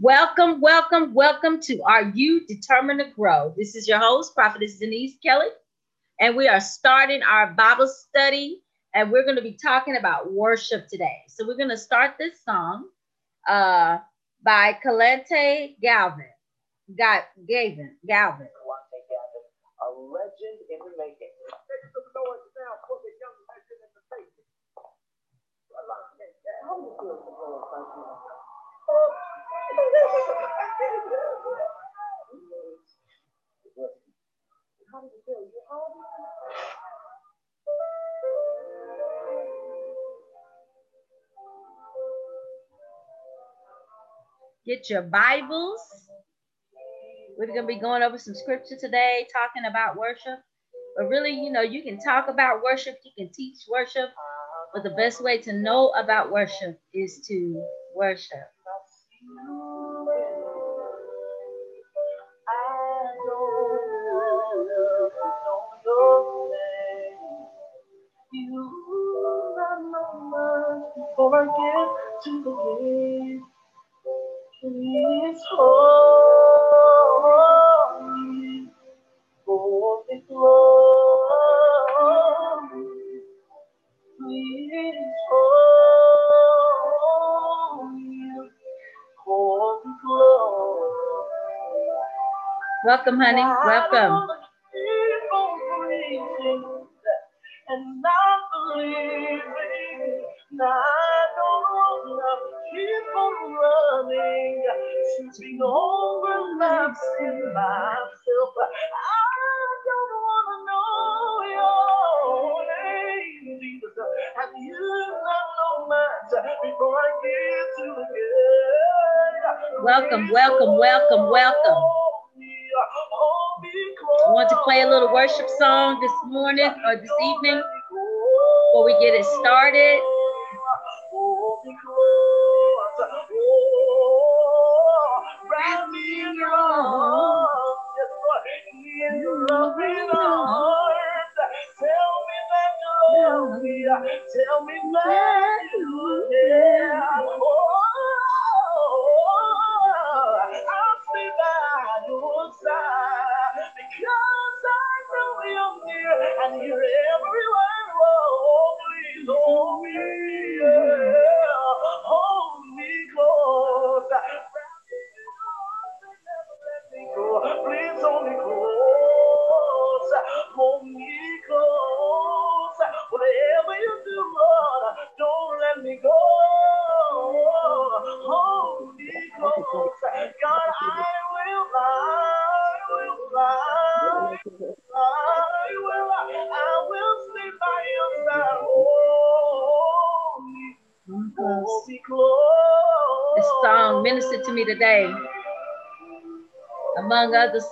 Welcome, welcome, welcome to Are You Determined to Grow? This is your host, Prophetess Denise Kelly, and we are starting our Bible study, and we're going to be talking about worship today. So we're going to start this song uh, by Kalete Galvin. Got Gavin, Galvin. A legend in the making. Feel, Get your Bibles. We're going to be going over some scripture today, talking about worship. But really, you know, you can talk about worship, you can teach worship, but the best way to know about worship is to worship. Before I get to the gate. Please hold me for the glory. Please hold me for the glory. Welcome, honey. Welcome. Welcome, welcome, welcome, welcome. I want to play a little worship song this morning or this evening before we get it started. And you're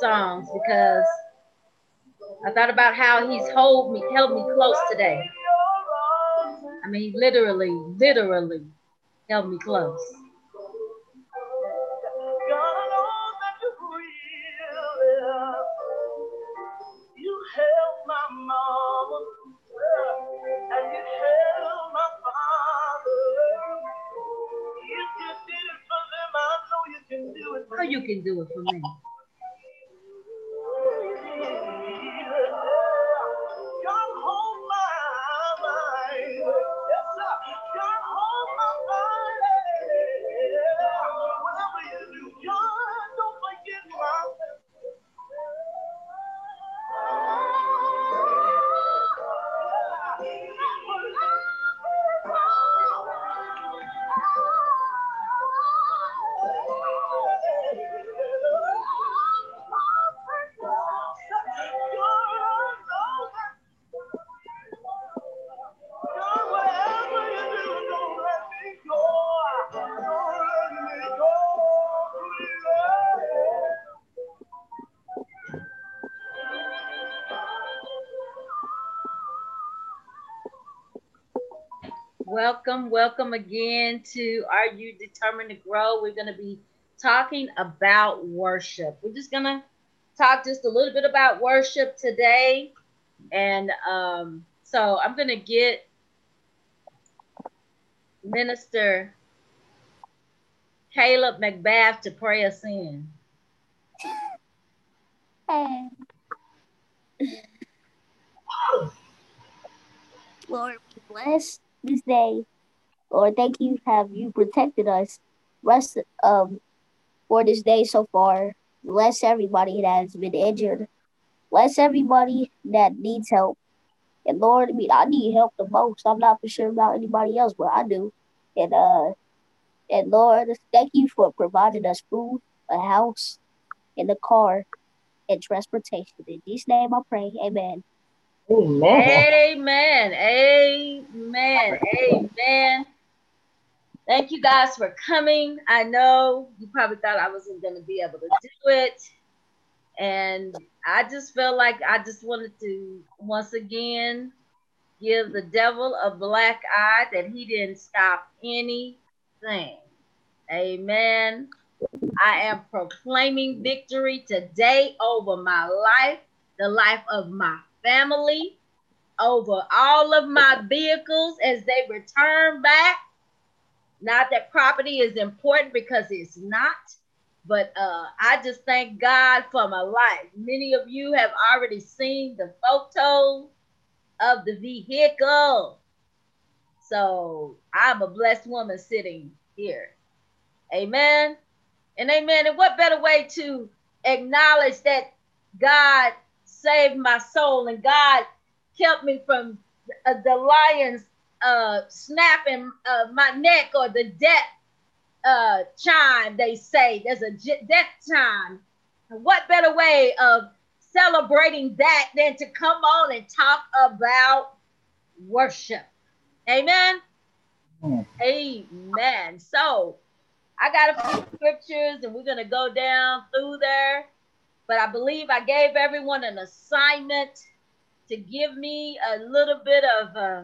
songs, because I thought about how he's hold me, held me close today. I mean, literally, literally held me close. Real. You held my mama, and you Welcome, welcome again to Are You Determined to Grow? We're going to be talking about worship. We're just going to talk just a little bit about worship today. And um, so I'm going to get Minister Caleb McBath to pray us in. Lord, bless this day. Lord, thank you have you protected us rest um for this day so far. Bless everybody that has been injured. Bless everybody that needs help. And Lord, I mean, I need help the most. I'm not for sure about anybody else, but I do. And uh, and Lord, thank you for providing us food, a house, and a car, and transportation. In Jesus' name, I pray. Amen. Amen. Amen. Amen. Amen. Thank you guys for coming. I know you probably thought I wasn't going to be able to do it. And I just felt like I just wanted to once again give the devil a black eye that he didn't stop anything. Amen. I am proclaiming victory today over my life, the life of my family, over all of my vehicles as they return back. Not that property is important because it's not, but uh, I just thank God for my life. Many of you have already seen the photo of the vehicle. So I'm a blessed woman sitting here. Amen. And amen. And what better way to acknowledge that God saved my soul and God kept me from uh, the lions uh, snapping uh, my neck or the death uh, chime, they say. There's a death chime. And what better way of celebrating that than to come on and talk about worship? Amen. Mm. Amen. So I got a few scriptures and we're going to go down through there. But I believe I gave everyone an assignment to give me a little bit of uh,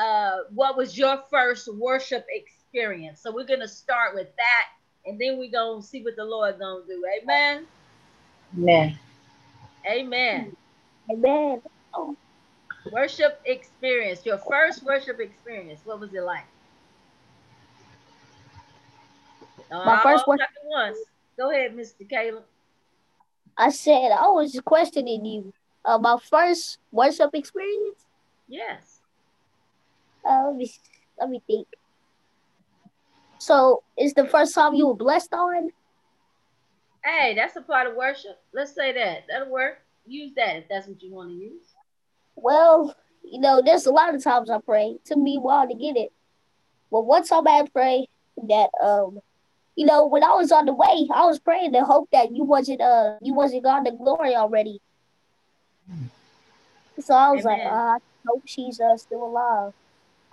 uh, what was your first worship experience. So we're going to start with that and then we're going to see what the Lord going to do. Amen. Amen. Amen. Amen. Worship experience. Your first worship experience. What was it like? My first one. Once. Go ahead, Mr. Caleb. I said I was questioning you about first worship experience. Yes. Uh, let me let me think. So, is the first time you were blessed on? Hey, that's a part of worship. Let's say that. That'll work. Use that if that's what you want to use. Well, you know, there's a lot of times I pray. It took me a while to get it. But one time I pray that um you know, when I was on the way, I was praying to hope that you wasn't uh you wasn't gone to glory already. So I was Amen. like, uh, I hope she's uh, still alive.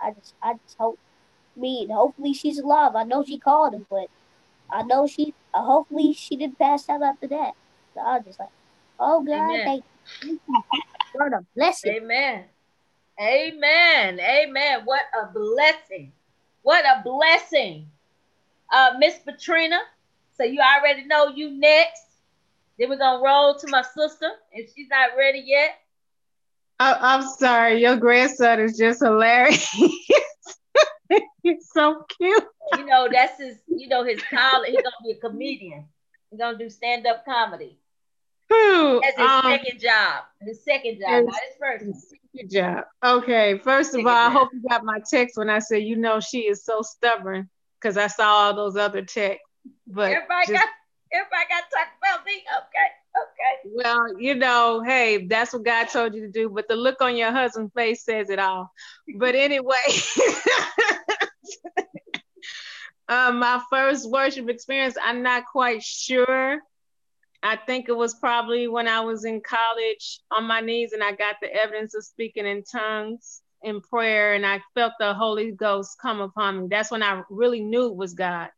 I just I just hope me hopefully she's alive. I know she called him, but I know she uh, hopefully she didn't pass out after that. So I was just like, oh God, Amen. thank you. What a blessing. Amen. Amen. Amen. What a blessing. What a blessing uh, Miss Patrina. So you already know you next. Then we're gonna roll to my sister, if she's not ready yet. I, am sorry, your grandson is just hilarious. He's so cute. You know, that's his, you know, his college. He's gonna be a comedian. He's gonna do stand-up comedy. Who? That's his um, second job. His second job, his, not his first. Second job. Okay. First of all, job. I hope you got my text when I said, you know, she is so stubborn because I saw all those other texts. But everybody just, got everybody got to talk about me. Okay. Okay. Well, you know, hey, that's what God told you to do. But the look on your husband's face says it all. But anyway, um, my first worship experience, I'm not quite sure. I think it was probably when I was in college on my knees and I got the evidence of speaking in tongues in prayer and I felt the Holy Ghost come upon me. That's when I really knew it was God.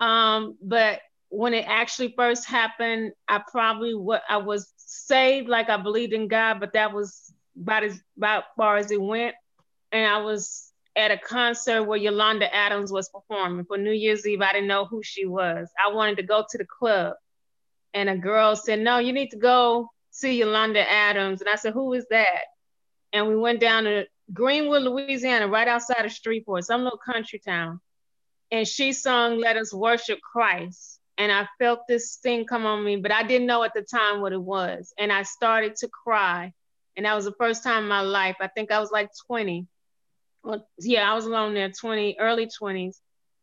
Um, but when it actually first happened, I probably what I was saved, like I believed in God, but that was about as about far as it went. And I was at a concert where Yolanda Adams was performing for New Year's Eve. I didn't know who she was. I wanted to go to the club, and a girl said, "No, you need to go see Yolanda Adams." And I said, "Who is that?" And we went down to Greenwood, Louisiana, right outside of Shreveport, some little country town. and she sung Let Us Worship Christ. And I felt this thing come on me, but I didn't know at the time what it was. And I started to cry. And that was the first time in my life. I think I was like 20. Well, yeah, I was alone there, 20, early 20s.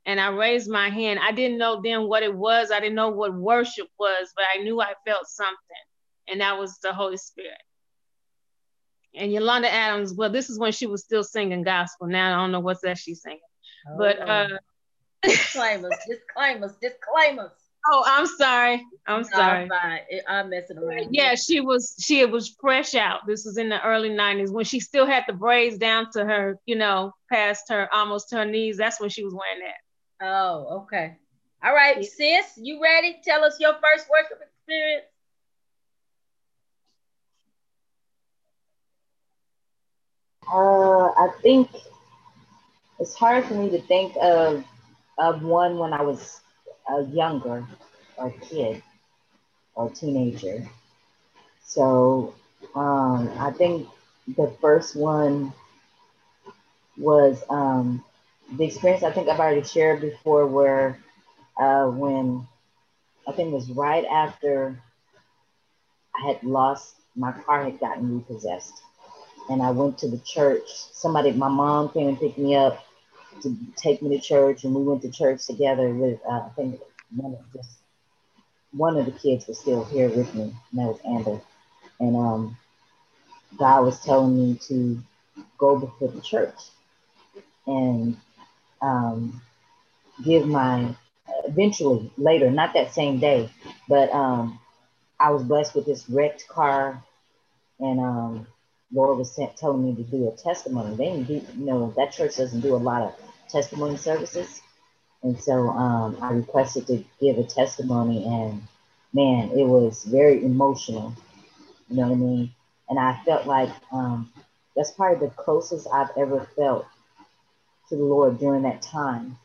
And I raised my hand. I didn't know then what it was. I didn't know what worship was, but I knew I felt something. And that was the Holy Spirit. And Yolanda Adams, well, this is when she was still singing gospel. Now I don't know what's that she's singing. Oh. But uh disclaimers, disclaimers, disclaimers. Oh, I'm sorry. I'm sorry. I'm messing around. Yeah, she was she was fresh out. This was in the early 90s when she still had the braids down to her, you know, past her almost to her knees. That's when she was wearing that. Oh, okay. All right, yeah. sis, you ready? Tell us your first worship experience. Uh, I think it's hard for me to think of of one when I was a younger or kid or teenager. So um, I think the first one was um, the experience I think I've already shared before, where uh, when I think it was right after I had lost my car had gotten repossessed, and I went to the church. Somebody, my mom came and picked me up to take me to church, and we went to church together with uh, I think one of just one of the kids was still here with me, and that was Amber. And um, God was telling me to go before the church and um, give my eventually later, not that same day, but um, I was blessed with this wrecked car, and um, Lord was sent, telling me to do a testimony. They didn't do, you know, that church doesn't do a lot of testimony services. And so um, I requested to give a testimony, and man, it was very emotional. You know what I mean? And I felt like um, that's probably the closest I've ever felt to the Lord during that time.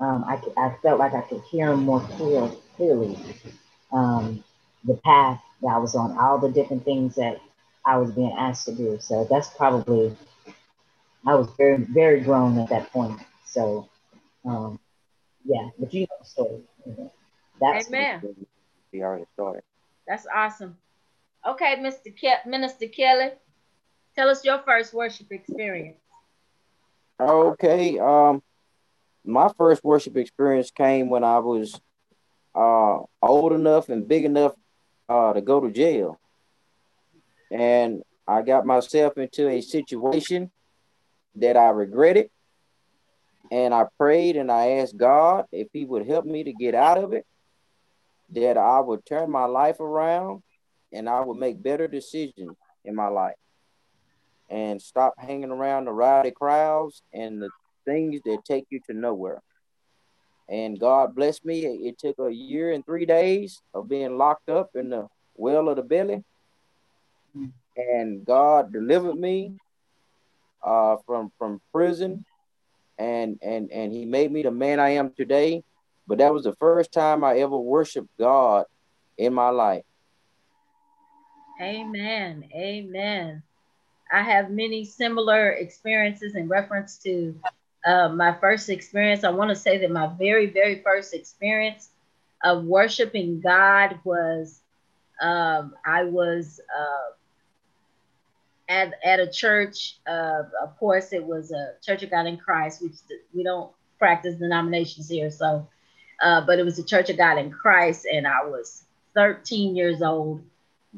Um, I, I felt like I could hear Him more clear, clearly. Um, the path that I was on, all the different things that I was being asked to do. So that's probably, I was very, very grown at that point. So, um, yeah, but you know the story. That's Amen. We already started. That's awesome. Okay, Mr. Ke- Minister Kelly, tell us your first worship experience. Okay. Um, my first worship experience came when I was uh old enough and big enough uh to go to jail. And I got myself into a situation that I regretted and I prayed and I asked God if He would help me to get out of it, that I would turn my life around and I would make better decisions in my life and stop hanging around the rowdy crowds and the things that take you to nowhere. And God blessed me. It took a year and three days of being locked up in the well of the belly. And God delivered me uh, from from prison and and and he made me the man I am today. But that was the first time I ever worshiped God in my life. Amen. Amen. I have many similar experiences in reference to uh, my first experience. I want to say that my very, very first experience of worshiping God was um, I was uh, at, at a church. Uh, of course, it was a Church of God in Christ, which we don't practice denominations here. So, uh, but it was a Church of God in Christ, and I was 13 years old.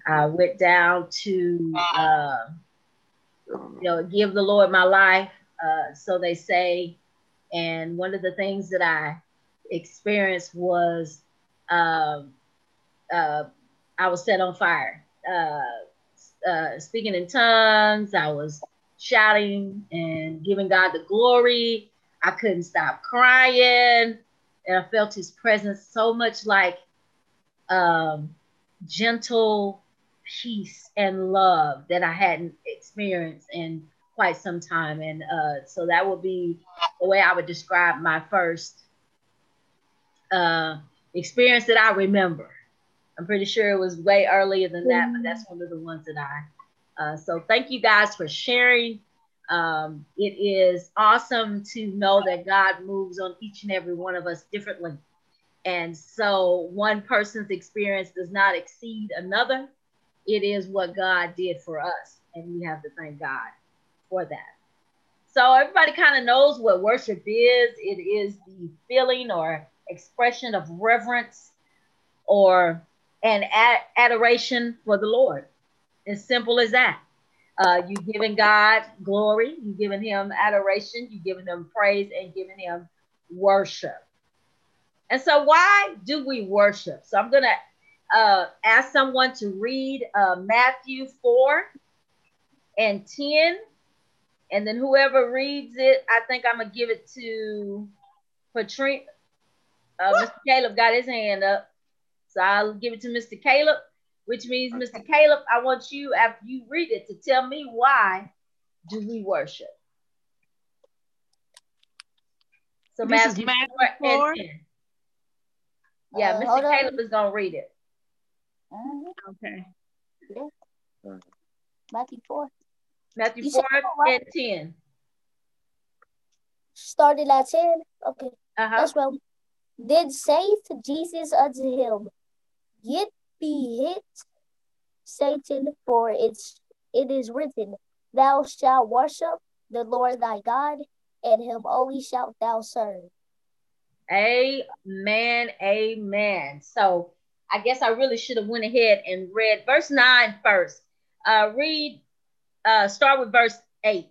I went down to, uh, you know, give the Lord my life, uh, so they say. And one of the things that I experienced was um, uh, I was set on fire. Uh, uh, speaking in tongues. I was shouting and giving God the glory. I couldn't stop crying. And I felt his presence so much like um, gentle peace and love that I hadn't experienced in quite some time. And uh, so that would be the way I would describe my first uh, experience that I remember. I'm pretty sure it was way earlier than that, but that's one of the ones that I. Uh, so thank you guys for sharing Um, it is awesome to know that God moves on each and every one of us differently. And so one person's experience does not exceed another. It is what God did for us. And we have to thank God for that. So everybody kind of knows what worship is. It is the feeling or expression of reverence or an ad- adoration for the Lord. As simple as that. Uh, you giving God glory, you giving Him adoration, you giving Him praise, and giving Him worship. And so, why do we worship? So, I'm going to uh, ask someone to read uh, Matthew 4 and 10. And then, whoever reads it, I think I'm going to give it to Patrina. Uh, Mr. Caleb got his hand up. So, I'll give it to Mr. Caleb which means, okay. Mr. Caleb, I want you, after you read it, to tell me why do we worship? So this Matthew, Matthew 4 4 and 10. Yeah, uh, Mr. Caleb on. is going to read it. Uh-huh. Okay. Matthew 4. Matthew you 4 and 10. Started at 10? Okay. Uh-huh. That's well. Then saith Jesus unto him, Get be hit, Satan, for it's it is written, Thou shalt worship the Lord thy God, and him only shalt thou serve. Amen. Amen. So I guess I really should have went ahead and read verse 9 first. Uh read uh start with verse 8,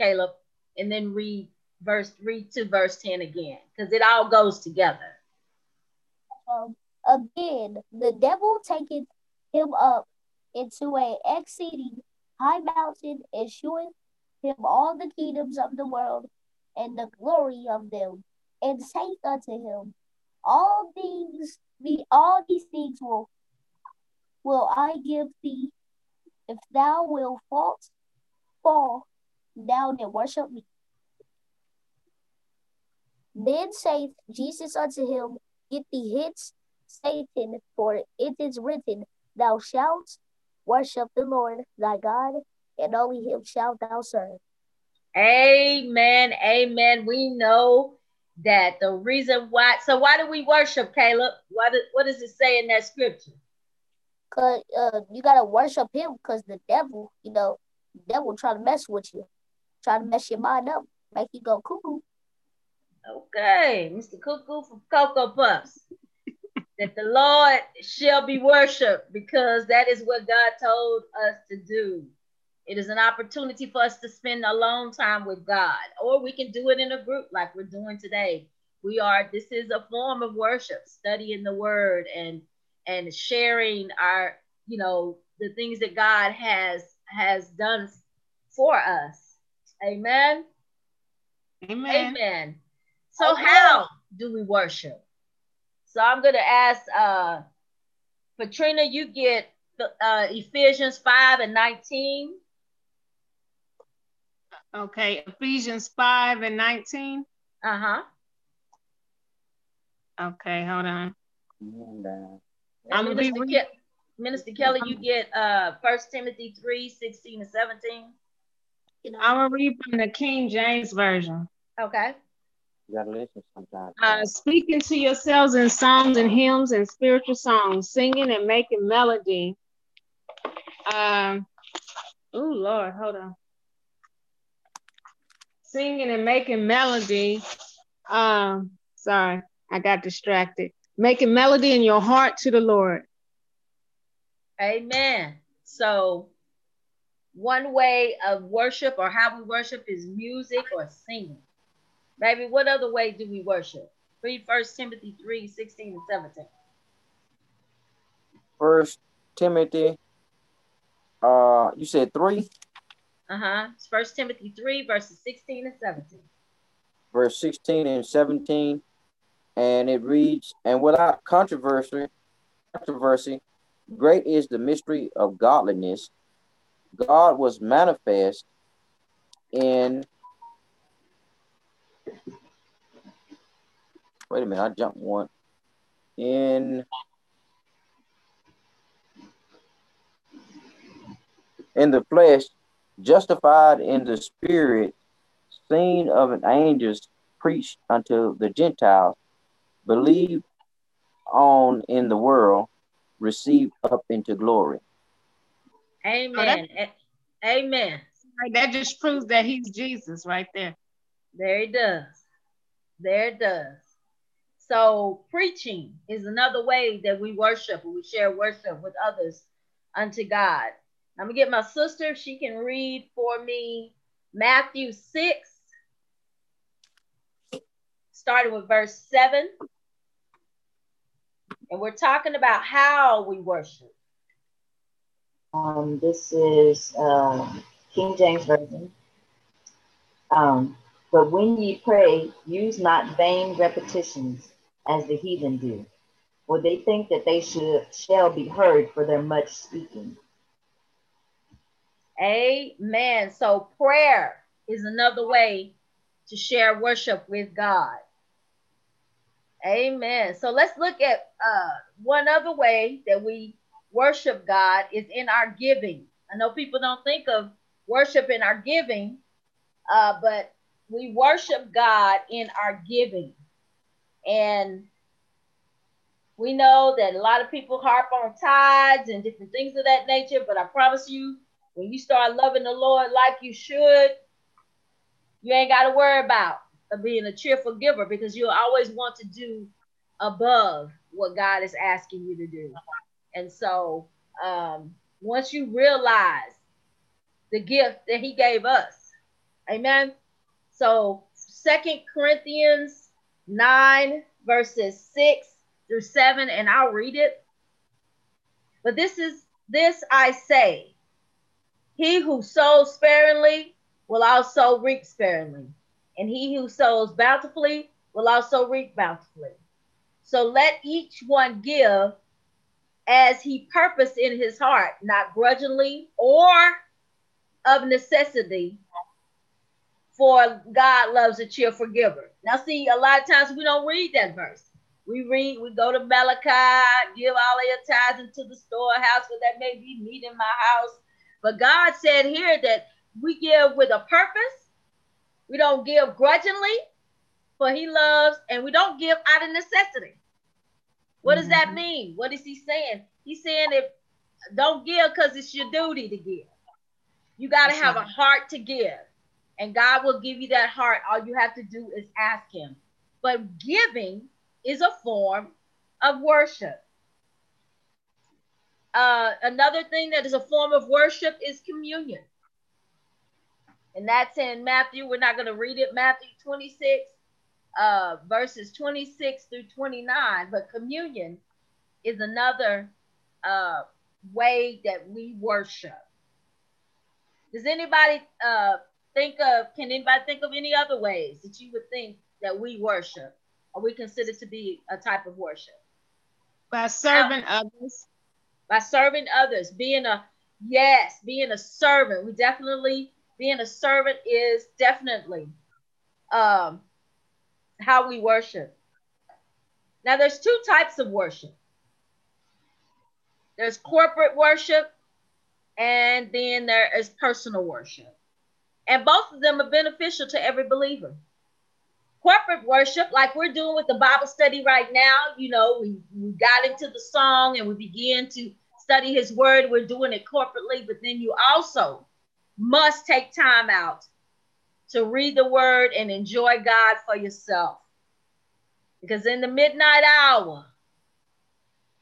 Caleb, and then read verse 3 to verse 10 again, because it all goes together. Um, Again, the devil taketh him up into a exceeding high mountain and sheweth him all the kingdoms of the world and the glory of them, and saith unto him, All things be all these things will will I give thee if thou wilt fall fall down and worship me. Then saith Jesus unto him, Get thee hence, Satan, for it is written, Thou shalt worship the Lord thy God, and only him shalt thou serve. Amen. Amen. We know that the reason why, so why do we worship, Caleb? What, what does it say in that scripture? Because uh, you got to worship him because the devil, you know, devil try to mess with you, try to mess your mind up, make you go cuckoo. Okay, Mr. Cuckoo from Cocoa Puffs that the Lord shall be worshiped because that is what God told us to do. It is an opportunity for us to spend alone time with God, or we can do it in a group like we're doing today. We are, this is a form of worship, studying the word and and sharing our, you know, the things that God has has done for us. Amen. Amen. Amen. So how do we worship? So I'm going to ask uh, Patrina, you get uh, Ephesians 5 and 19. Okay, Ephesians 5 and 19. Uh huh. Okay, hold on. I'm Minister, gonna be Ke- Minister Kelly, you get uh First Timothy 3, 16 and 17. I'm gonna read from the King James Version. Okay. You gotta sometimes. Uh, speaking to yourselves in songs and hymns and spiritual songs, singing and making melody. Um, oh Lord, hold on. Singing and making melody. Um, sorry, I got distracted. Making melody in your heart to the Lord. Amen. So, one way of worship or how we worship is music or singing. Baby, what other way do we worship? Read First Timothy 3, 16 and 17. First Timothy, uh, you said 3? Uh-huh. It's First Timothy 3, verses 16 and 17. Verse 16 and 17. And it reads, and without controversy, controversy, great is the mystery of godliness. God was manifest in Wait a minute, I jumped one. In in the flesh, justified in the spirit, seen of an angels, preached unto the Gentiles, believed on in the world, received up into glory. Amen. Oh, a- Amen. That just proves that he's Jesus right there. There it does. There it does. So preaching is another way that we worship we share worship with others unto God. I'm gonna get my sister, she can read for me Matthew 6, starting with verse 7. And we're talking about how we worship. Um, this is um, King James Version. Um, but when ye pray, use not vain repetitions as the heathen do, for they think that they should shall be heard for their much speaking. Amen. So prayer is another way to share worship with God. Amen. So let's look at uh, one other way that we worship God is in our giving. I know people don't think of worship in our giving, uh, but we worship God in our giving. And we know that a lot of people harp on tithes and different things of that nature, but I promise you, when you start loving the Lord like you should, you ain't got to worry about being a cheerful giver because you'll always want to do above what God is asking you to do. And so um, once you realize the gift that he gave us, amen. So Second Corinthians 9, verses 6 through 7, and I'll read it. But this is this I say he who sows sparingly will also reap sparingly, and he who sows bountifully will also reap bountifully. So let each one give as he purposed in his heart, not grudgingly or of necessity, for God loves a cheerful giver. Now, see, a lot of times we don't read that verse. We read, we go to Malachi, give all of your tithes into the storehouse, for that may be meat in my house. But God said here that we give with a purpose. We don't give grudgingly, for He loves, and we don't give out of necessity. What does that mm-hmm. mean? What is He saying? He's saying if don't give because it's your duty to give. You got to have a heart to give, and God will give you that heart. All you have to do is ask Him. But giving is a form of worship. Uh, another thing that is a form of worship is communion. And that's in Matthew. We're not going to read it, Matthew 26, uh, verses 26 through 29. But communion is another uh, way that we worship. Does anybody uh, think of, can anybody think of any other ways that you would think that we worship or we consider to be a type of worship? By serving others by serving others, being a yes, being a servant. We definitely being a servant is definitely um, how we worship. Now, there's two types of worship. There's corporate worship, and then there is personal worship, and both of them are beneficial to every believer corporate worship, like we're doing with the Bible study right now, you know, we, we got into the song and we began to study his word. We're doing it corporately, but then you also must take time out to read the word and enjoy God for yourself. Because in the midnight hour,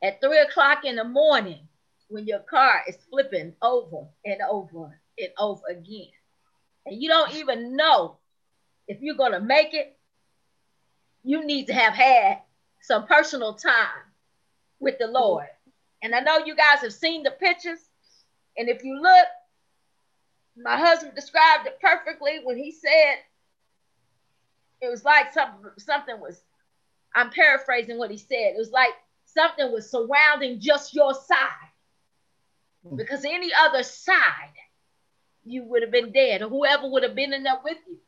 at three o'clock in the morning, when your car is flipping over and over and over again, and you don't even know if you're going to make it you need to have had some personal time with the Lord. And I know you guys have seen the pictures. And if you look, my husband described it perfectly when he said it was like something something was I'm paraphrasing what he said. It was like something was surrounding just your side. Hmm. Because any other side, you would have been dead, or whoever would have been in there with you,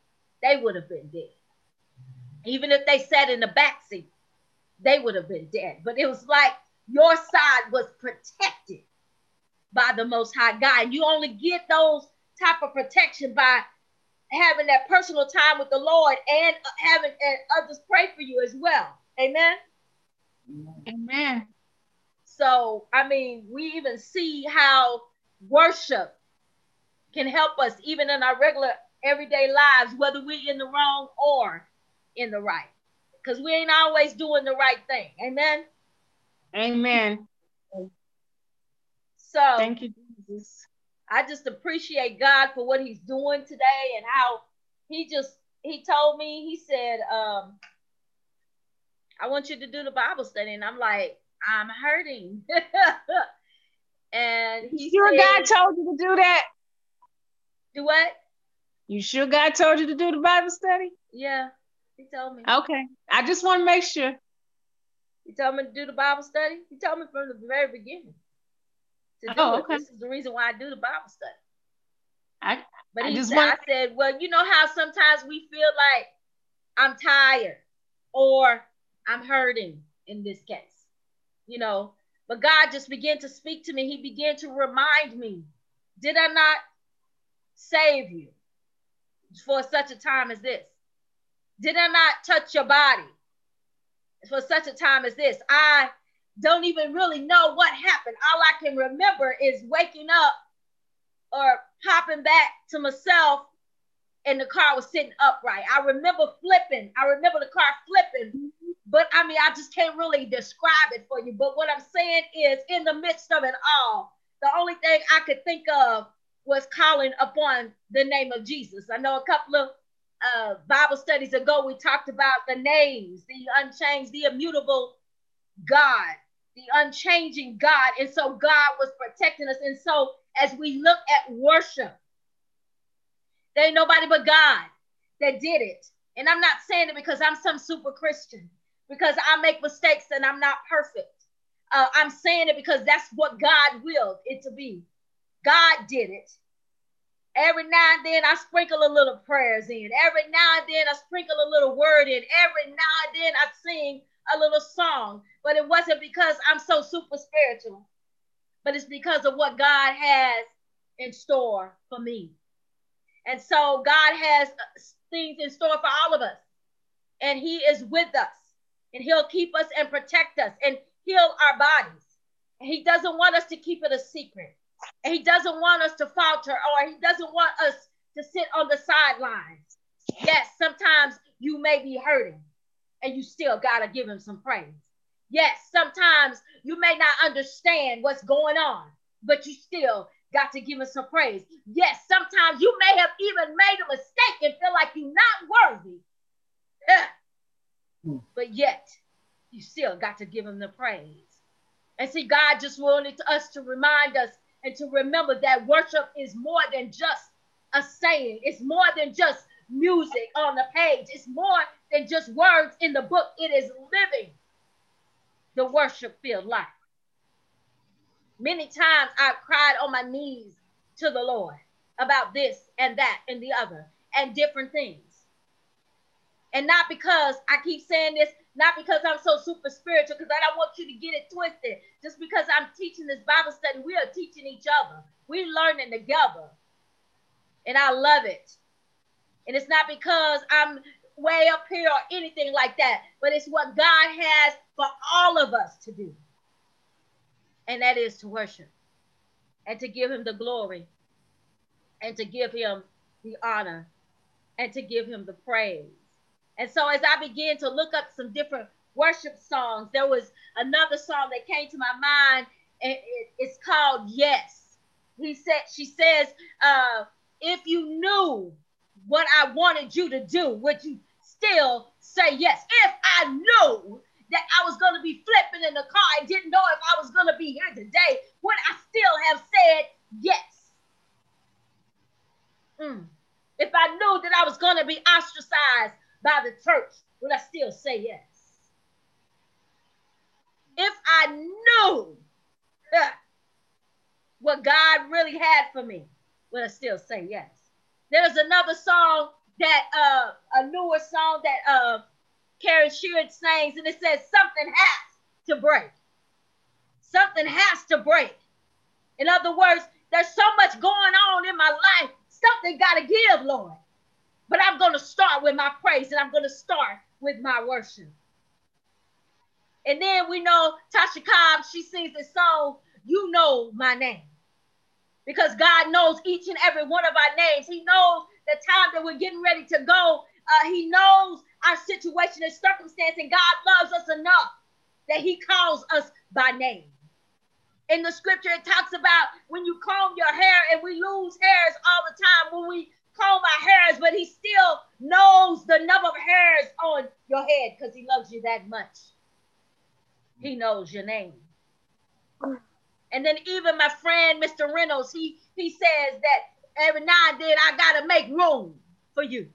they would have been dead. Even if they sat in the back seat, they would have been dead. But it was like your side was protected by the Most High God. And You only get those type of protection by having that personal time with the Lord and uh, having and others pray for you as well. Amen. Amen. So, I mean, we even see how worship can help us even in our regular everyday lives, whether we're in the wrong or in the right. Because we ain't always doing the right thing. Amen. Amen. So Thank you, Jesus. I just appreciate God for what He's doing today and how He just He told me, He said, um, I want you to do the Bible study. And I'm like, I'm hurting. and he Sure, said, God told you to do that. Do what? You sure God told you to do the Bible study? Yeah, he told me. Okay. I just want to make sure. He told me to do the Bible study. He told me from the very beginning. To do Oh, it. This is the reason why I do the Bible study. I But I he just said, want- I said, well, you know how sometimes we feel like I'm tired or I'm hurting in this case, you know. But God just began to speak to me. He began to remind me, did I not save you for such a time as this? Did I not touch your body for such a time as this? I don't even really know what happened. All I can remember is waking up or popping back to myself and the car was sitting upright. I remember flipping. I remember the car flipping, but I mean, I just can't really describe it for you. But what I'm saying is, in the midst of it all, the only thing I could think of was calling upon the name of Jesus. I know a couple of uh, Bible studies ago, we talked about the names, the unchanged, the immutable God, the unchanging God. And so God was protecting us. And so as we look at worship, there ain't nobody but God that did it. And I'm not saying it because I'm some super Christian, because I make mistakes and I'm not perfect. Uh, I'm saying it because that's what God willed it to be. God did it. Every now and then I sprinkle a little prayers in. Every now and then I sprinkle a little word in. Every now and then I sing a little song. But it wasn't because I'm so super spiritual, but it's because of what God has in store for me. And so God has uh, things in store for all of us. And He is with us. And He'll keep us and protect us and heal our bodies. And He doesn't want us to keep it a secret. And He doesn't want us to falter or He doesn't want us to sit on the sidelines. Yes, sometimes you may be hurting and you still got to give Him some praise. Yes, sometimes you may not understand what's going on, but you still got to give him some praise. Yes, sometimes you may have even made a mistake and feel like you're not worthy. Yeah. Hmm. But yet, you still got to give him the praise. And see, God just wanted us to remind us and to remember that worship is more than just a saying, it's more than just music on the page, it's more than just words in the book. It is living the worship filled life. Many times I've cried on my knees to the Lord about this and that and the other and different things. And not because I keep saying this, not because I'm so super spiritual, because I don't want you to get it twisted. Just because I'm teaching this Bible study, we are teaching each other. We're learning together. And I love it. And it's not because I'm way up here or anything like that, but it's what God has for all of us to do. And that is to worship and to give him the glory and to give him the honor and to give him the praise. And so as I began to look up some different worship songs, there was another song that came to my mind, and it's called Yes. He said, she says, uh, if you knew what I wanted you to do, would you still say yes? If I knew that I was going to be flipping in the car and didn't know if I was going to be here today, would I still have said yes? Mm. If I knew that I was going to be ostracized by the church, would I still say yes? If I knew what God really had for me, would I still say yes? There's another song that uh a newer song that uh Karen Sheard sings, and it says something has to break. Something has to break. In other words, there's so much going on in my life. something got to give, Lord. But I'm going to start with my praise and I'm going to start with my worship. And then we know Tasha Cobb, she sings the song, You Know My Name. Because God knows each and every one of our names. He knows the time that we're getting ready to go. Uh, he knows our situation and circumstance, and God loves us enough that He calls us by name. In the scripture, it talks about when you comb your hair, and we lose hairs all the time when we comb our hairs, but He still knows the number of hairs on your head because He loves you that much. He knows your name. And then even my friend Mr. Reynolds, he he says that every now and then I gotta make room for you.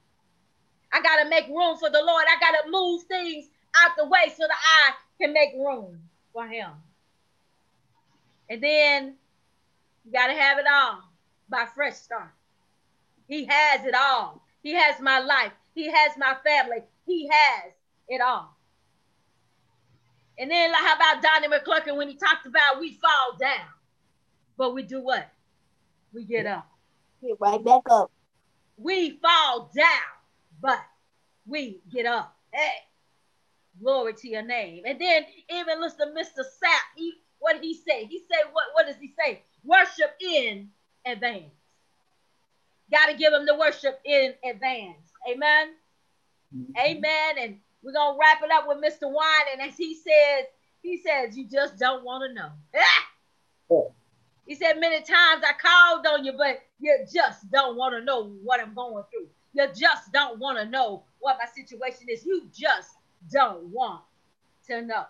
I gotta make room for the Lord. I gotta move things out the way so that I can make room for him. And then you gotta have it all by fresh start. He has it all. He has my life. He has my family. He has it all. And then like, how about Donnie McClurkin when he talked about we fall down, but we do what? We get up. Get right back up. We fall down, but we get up. Hey, glory to your name. And then even listen to Mr. Sapp. He, what did he say? He said, what, what does he say? Worship in advance. Got to give him the worship in advance. Amen. Mm-hmm. Amen. And we're gonna wrap it up with Mr. Wine. And as he says, he says, you just don't want to know. He said, many times I called on you, but you just don't want to know what I'm going through. You just don't want to know what my situation is. You just don't want to know.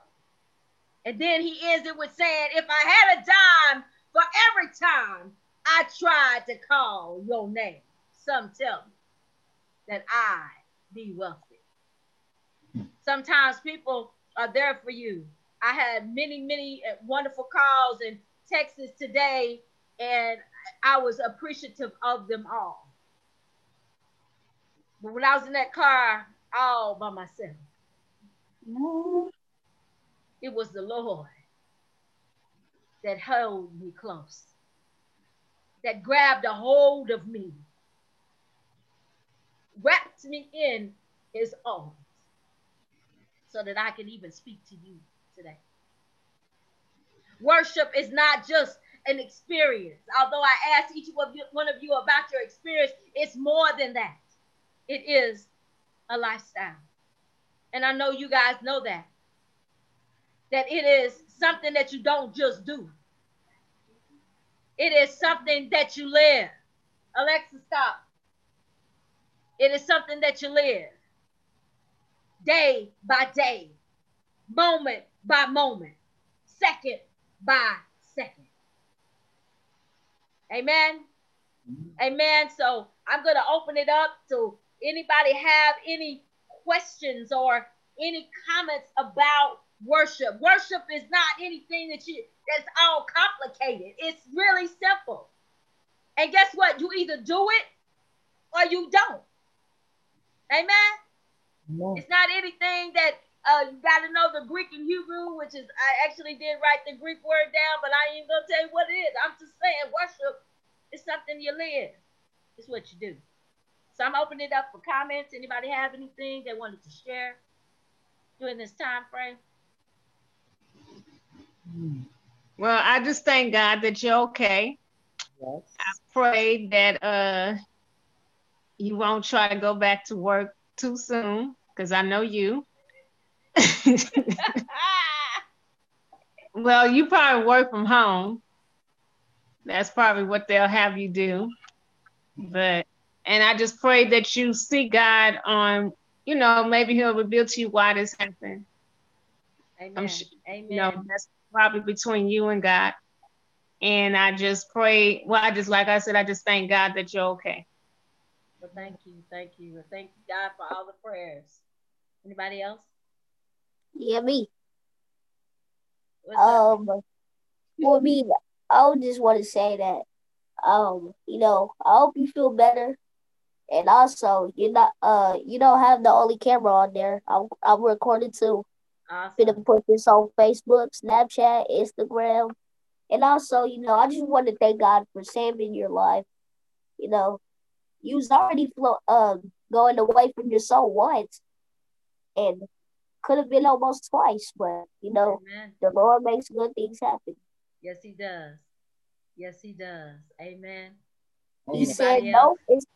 And then he ends it with saying, If I had a dime for every time I tried to call your name, some tell me that I be wealthy. Sometimes people are there for you. I had many, many wonderful calls and texts today, and I was appreciative of them all. But when I was in that car all by myself, it was the Lord that held me close, that grabbed a hold of me, wrapped me in his arms so that I can even speak to you today. Worship is not just an experience. Although I asked each of you, one of you about your experience, it's more than that. It is a lifestyle. And I know you guys know that. That it is something that you don't just do. It is something that you live. Alexa, stop. It is something that you live day by day, moment by moment, second by second. Amen. Mm-hmm. Amen. So I'm going to open it up to anybody have any questions or any comments about worship. Worship is not anything that you that's all complicated. It's really simple. And guess what? You either do it or you don't. Amen. No. It's not anything that uh, you got to know the Greek and Hebrew, which is I actually did write the Greek word down, but I ain't gonna tell you what it is. I'm just saying worship is something you live. It's what you do. So I'm opening it up for comments. Anybody have anything they wanted to share during this time frame? Well, I just thank God that you're okay. Yes. I pray that uh you won't try to go back to work too soon because I know you. well, you probably work from home. That's probably what they'll have you do. But and I just pray that you see God on, you know, maybe He'll reveal to you why this happened. Amen. I'm sure, Amen. You know, that's probably between you and God. And I just pray, well, I just like I said, I just thank God that you're okay. Well, thank you, thank you, thank God, for all the prayers. Anybody else? Yeah, me. What's um, up? for me, I just want to say that, um, you know, I hope you feel better, and also you're not, uh, you don't have the only camera on there. I'm, I'm recording too. Awesome. Gonna put this on Facebook, Snapchat, Instagram, and also, you know, I just want to thank God for saving your life. You know, you was already flow, um going away from your soul once, and could have been almost twice, but you know Amen. the Lord makes good things happen. Yes, he does. Yes, he does. Amen. He Anybody said no. It's,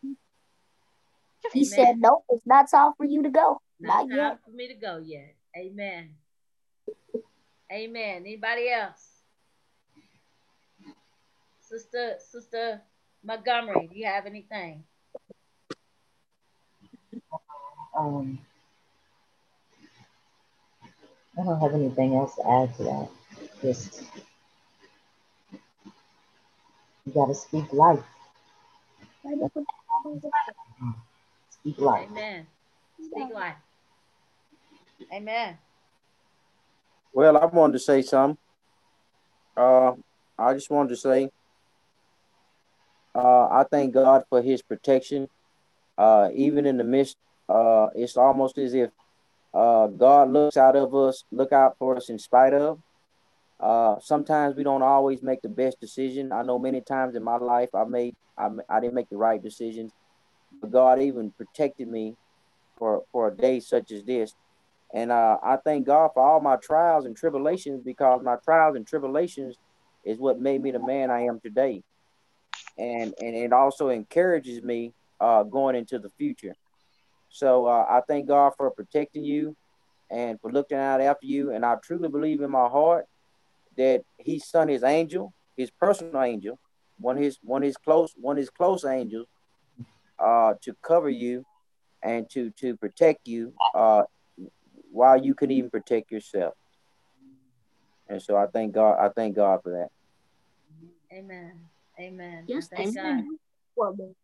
he Amen. said no. It's not time for you to go. Not Not time yet. for me to go yet. Amen. Amen. Anybody else? Sister, Sister Montgomery, do you have anything? Um, I don't have anything else to add to that. Just you gotta speak life. Speak life. Amen. Speak life. Amen. Well, I wanted to say something. Uh, I just wanted to say, uh, I thank God for His protection. Uh, even in the midst, uh, it's almost as if uh, God looks out of us, look out for us in spite of. Uh, sometimes we don't always make the best decision. I know many times in my life I made I, I didn't make the right decisions, but God even protected me for for a day such as this. And uh, I thank God for all my trials and tribulations because my trials and tribulations is what made me the man I am today. And and it also encourages me uh, going into the future. So uh, I thank God for protecting you and for looking out after you. And I truly believe in my heart that He sent His angel, His personal angel, one of His one His close one His close angels, uh, to cover you and to to protect you uh, while you could even protect yourself. And so I thank God. I thank God for that. Amen. Amen. Yes, I thank God. amen. Woman.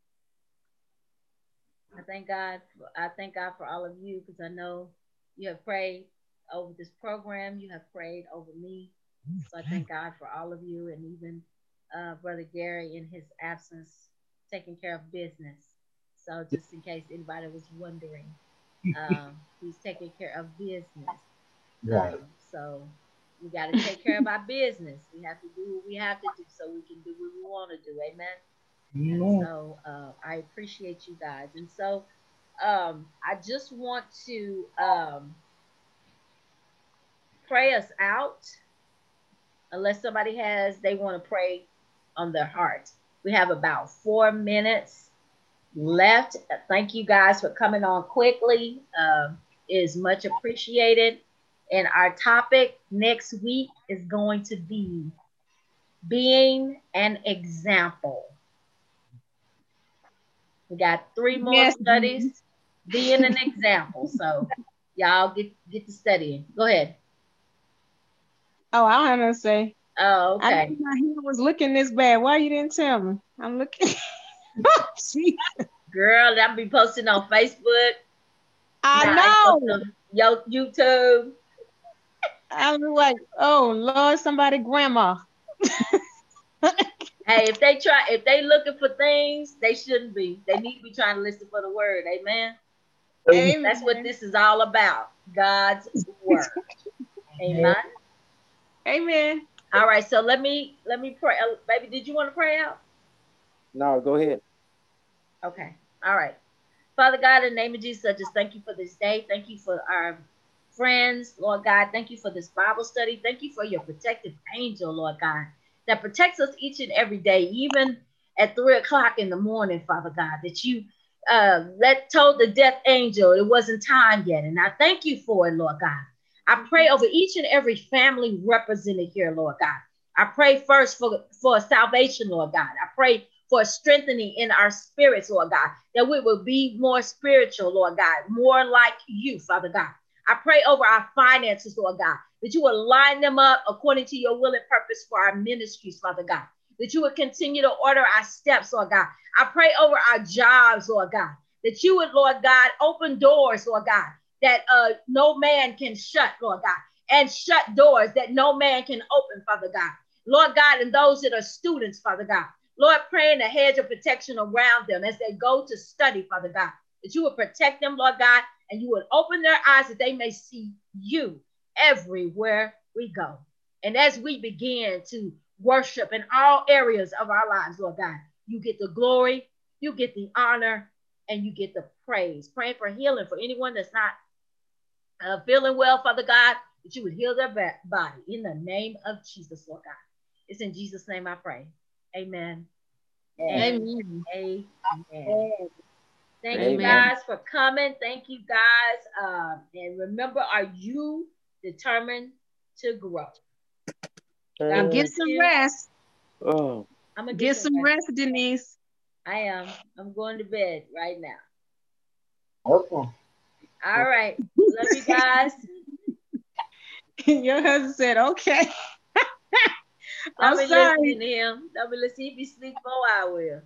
I thank God. For, I thank God for all of you because I know you have prayed over this program. You have prayed over me. So I thank God for all of you and even uh, Brother Gary in his absence, taking care of business. So just in case anybody was wondering, um, he's taking care of business. Right. Um, so we got to take care of our business. We have to do what we have to do so we can do what we want to do. Amen. Amen. So uh, I appreciate you guys. And so um, I just want to um, pray us out. Unless somebody has, they want to pray on their heart. We have about four minutes left. Thank you guys for coming on quickly. Um, is much appreciated. And our topic next week is going to be being an example. We got three more Yes. studies. Being an example. So y'all get get to studying. Go ahead. Oh, I don't have to say. Oh, I okay. knew my hair was looking this bad. Why you didn't tell me? I'm looking. Girl, that'll be posting on Facebook. I know. Yo, YouTube. I was like, oh Lord, somebody grandma. Hey, if they try, if they looking for things, they shouldn't be. They need to be trying to listen for the word. Amen. Amen. That's what this is all about. God's word. Amen. Amen. All right. So let me let me pray. Uh, baby, did you want to pray out? No, go ahead. Okay. All right. Father God, in the name of Jesus, I just thank you for this day. Thank you for our friends, Lord God. Thank you for this Bible study. Thank you for your protective angel, Lord God, that protects us each and every day, even at three o'clock in the morning, Father God, that you uh, let told the death angel it wasn't time yet. And I thank you for it, Lord God. I pray over each and every family represented here, Lord God. I pray first for, for salvation, Lord God. I pray for strengthening in our spirits, Lord God, that we will be more spiritual, Lord God, more like you, Father God. I pray over our finances, Lord God, that you will line them up according to your will and purpose for our ministries, Father God. That you would continue to order our steps, Lord God. I pray over our jobs, Lord God. That you would, Lord God, open doors, Lord God, that uh, no man can shut, Lord God, and shut doors that no man can open, Father God. Lord God, and those that are students, Father God. Lord, praying a hedge of protection around them as they go to study, Father God, that you would protect them, Lord God, and you would open their eyes that they may see you everywhere we go. And as we begin to worship in all areas of our lives, Lord God, you get the glory, you get the honor and you get the praise. Praying for healing for anyone that's not uh, feeling well, Father God, that you would heal their body in the name of Jesus, Lord God. It's in Jesus' name I pray. Amen. Amen. Amen. Amen. Thank Amen. you guys for coming. Thank you guys. Um, and remember, are you determined to grow? Now get some rest. Oh, I'm gonna Get some rest, Denise. I am. I'm going to bed right now. Okay. All right. Love you guys. Your husband said, okay. I'm be sorry. listening to him. I'll be listening. If he sleep more, I will.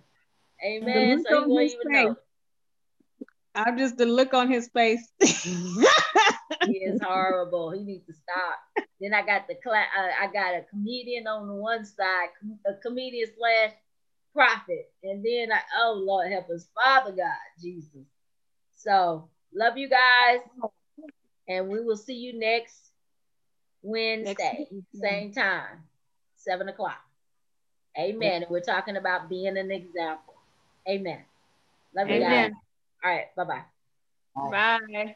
Amen. So he won't even know. I'm just the look on his face. He is horrible. He needs to stop. Then I got the cla- uh, I got a comedian on the one side, a comedian slash prophet, and then I oh Lord help us, Father God, Jesus. So love you guys, and we will see you next Wednesday, same time, seven o'clock. Amen. And we're talking about being an example. Amen. Love you guys. Amen. All right. Bye bye. Bye.